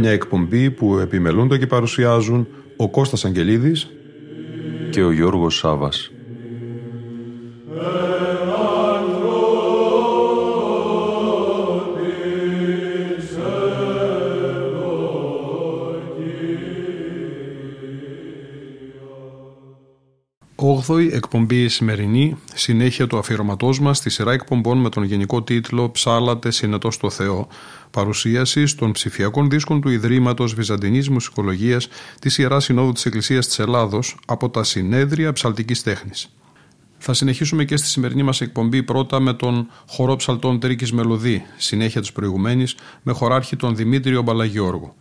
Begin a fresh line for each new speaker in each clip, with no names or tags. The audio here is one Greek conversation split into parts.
Μια εκπομπή που επιμελούνται και παρουσιάζουν ο Κώστας Αγγελίδης και ο Γιώργος Σάβας. Όγδοη εκπομπή σημερινή, συνέχεια του αφιερωματός μας στη σειρά εκπομπών με τον γενικό τίτλο «Ψάλατε συνετός στο Θεό», παρουσίασης των ψηφιακών δίσκων του Ιδρύματος Βυζαντινής Μουσικολογίας της Ιεράς Συνόδου της Εκκλησίας της Ελλάδος από τα Συνέδρια Ψαλτικής Τέχνης. Θα συνεχίσουμε και στη σημερινή μας εκπομπή πρώτα με τον χορό ψαλτών Τρίκης Μελωδή, συνέχεια της προηγουμένης, με χωράρχη τον Δημήτριο Μπαλαγιώργου.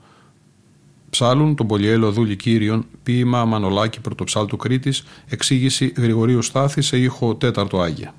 Ψάλουν τον Πολυέλο Δούλη Κύριον, ποίημα Μανολάκη Πρωτοψάλτου Κρήτης, εξήγηση Γρηγορίου Στάθη σε ήχο τέταρτο Άγια.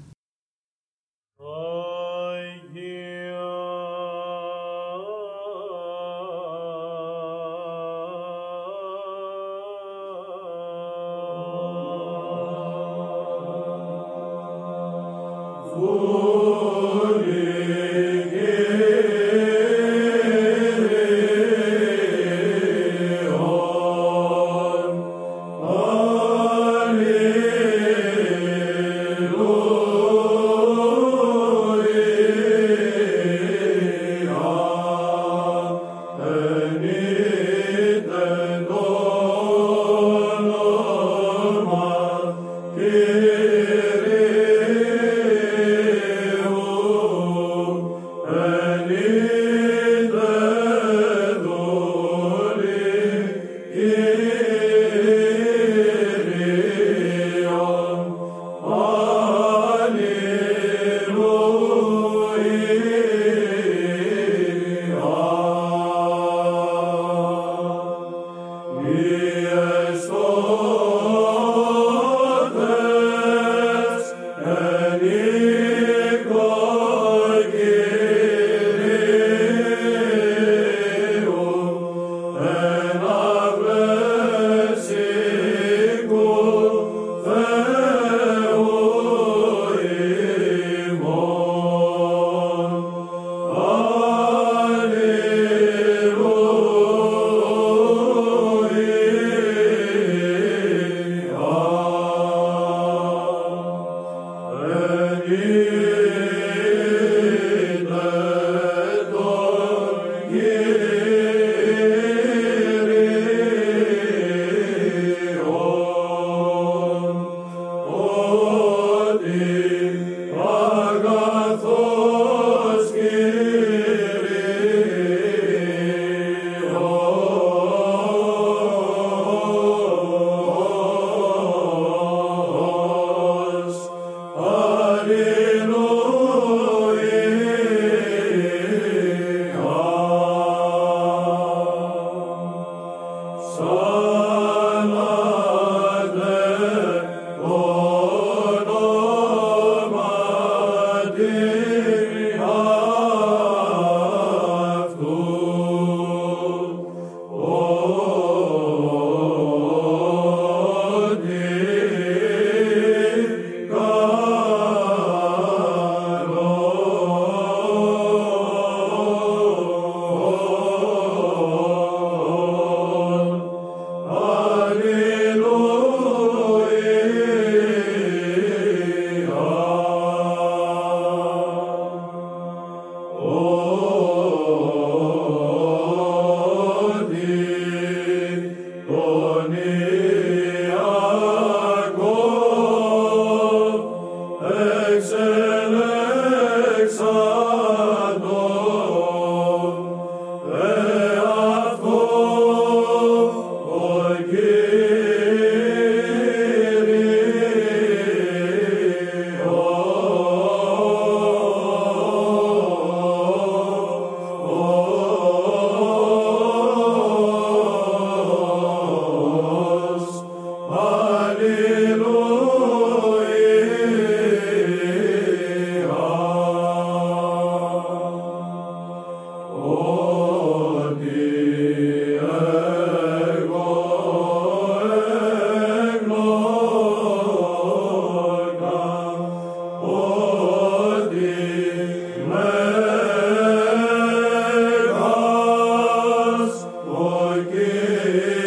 Amen.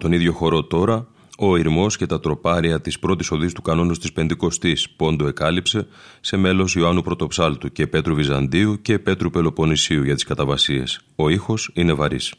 Τον ίδιο χώρο τώρα, ο Ιρμό και τα τροπάρια της πρώτης οδής του κανόνου της Πεντηκοστής πόντο εκάλυψε σε μέλος Ιωάννου Πρωτοψάλτου και Πέτρου Βυζαντίου και Πέτρου Πελοποννησίου για τις καταβασίες. Ο ήχος είναι
βαρύς.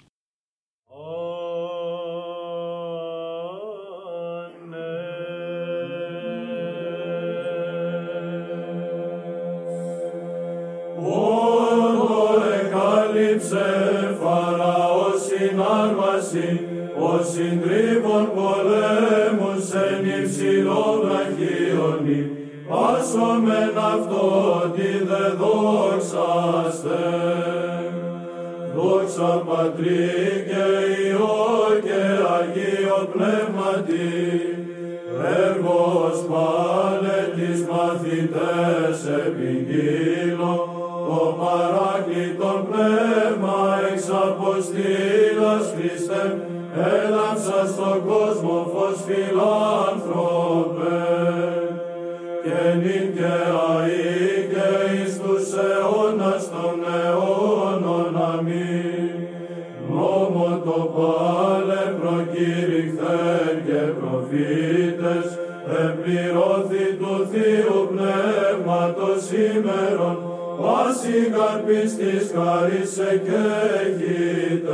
Πνεύματος σήμερον, πάση καρπής της χαρής εκέχειται.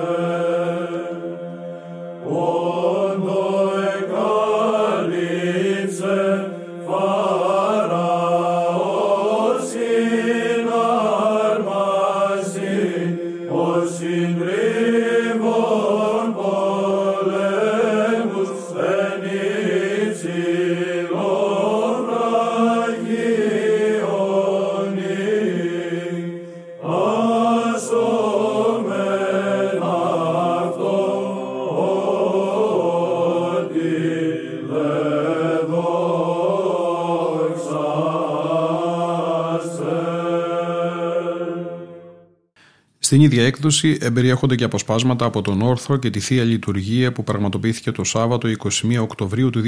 Στην ίδια έκδοση εμπεριέχονται και αποσπάσματα από τον Όρθρο και τη Θεία Λειτουργία που πραγματοποιήθηκε το Σάββατο 21 Οκτωβρίου του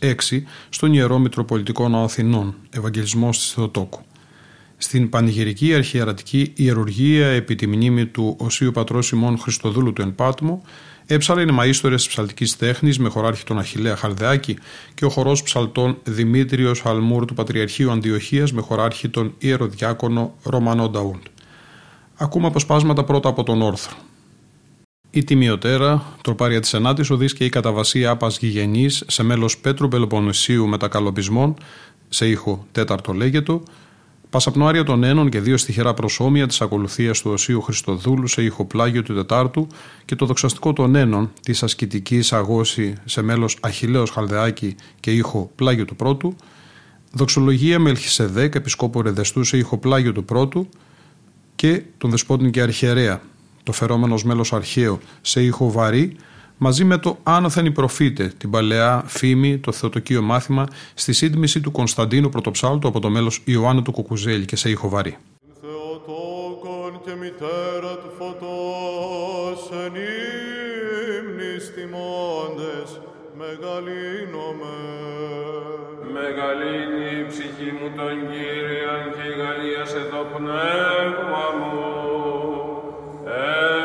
2006 στον Ιερό Μητροπολιτικό Ναό Αθηνών, Ευαγγελισμός της Θεοτόκου. Στην πανηγυρική αρχιερατική ιερουργία επί τη μνήμη του Οσίου Πατρός Σιμών Χριστοδούλου του Εν Πάτμο, έψαλα είναι μαΐστορες της ψαλτικής τέχνης με χωράρχη τον Αχιλέα Χαλδεάκη και ο χορός ψαλτών Δημήτριος Αλμούρ του Πατριαρχείου Αντιοχίας με χωράρχη τον Ιεροδιάκονο Ρωμανό Νταούντ. Ακούμε αποσπάσματα πρώτα από τον Όρθρο. Η τιμιωτέρα, τροπάρια τη Ενάτη οδή και η καταβασία Άπας Γηγενής σε μέλος Πέτρου Πελοποννησίου μετακαλοπισμών, σε ήχο τέταρτο λέγετο, Πασαπνοάρια των Ένων και δύο στοιχερά προσώμια της ακολουθίας του Οσίου Χριστοδούλου σε ήχο πλάγιο του Τετάρτου και το δοξαστικό των Ένων της ασκητικής αγώση σε μέλος Αχηλέο Χαλδεάκη και ήχο πλάγιο του Πρώτου, δοξολογία Μελχισεδέκ, επισκόπο Ρεδεστού σε ήχο πλάγιο του Πρώτου, και τον Δεσπότην και Αρχιερέα, το φερόμενο μέλος αρχαίο σε ήχο βαρύ, μαζί με το Άνωθεν η προφήτε, την παλαιά φήμη, το θεοτοκείο μάθημα, στη σύντμηση του Κωνσταντίνου Πρωτοψάλτου από το μέλος Ιωάννου του Κουκουζέλη και σε ήχο βαρύ.
Θεοτόκον και μητέρα του φωτός εν ύμνης τιμώντες μεγαλύνομαι.
Μεγαλύνει η ψυχή μου τον Κύριον και η Γαλλία σε το πνεύμα μου. Επί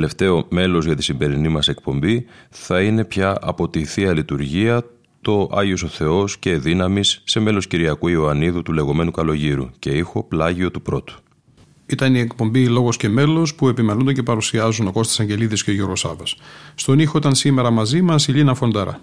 Τελευταίο μέλος για τη σημερινή μας εκπομπή θα είναι πια από τη Θεία Λειτουργία το Άγιος ο Θεός και Δύναμης σε μέλος Κυριακού Ιωαννίδου του λεγόμενου Καλογύρου και ήχο Πλάγιο του Πρώτου.
Ήταν η εκπομπή Λόγος και Μέλος που επιμελούνται και παρουσιάζουν ο Κώστας Αγγελίδης και ο Γιώργος Σάβας. Στον ήχο ήταν σήμερα μαζί μας η Λίνα Φονταρά.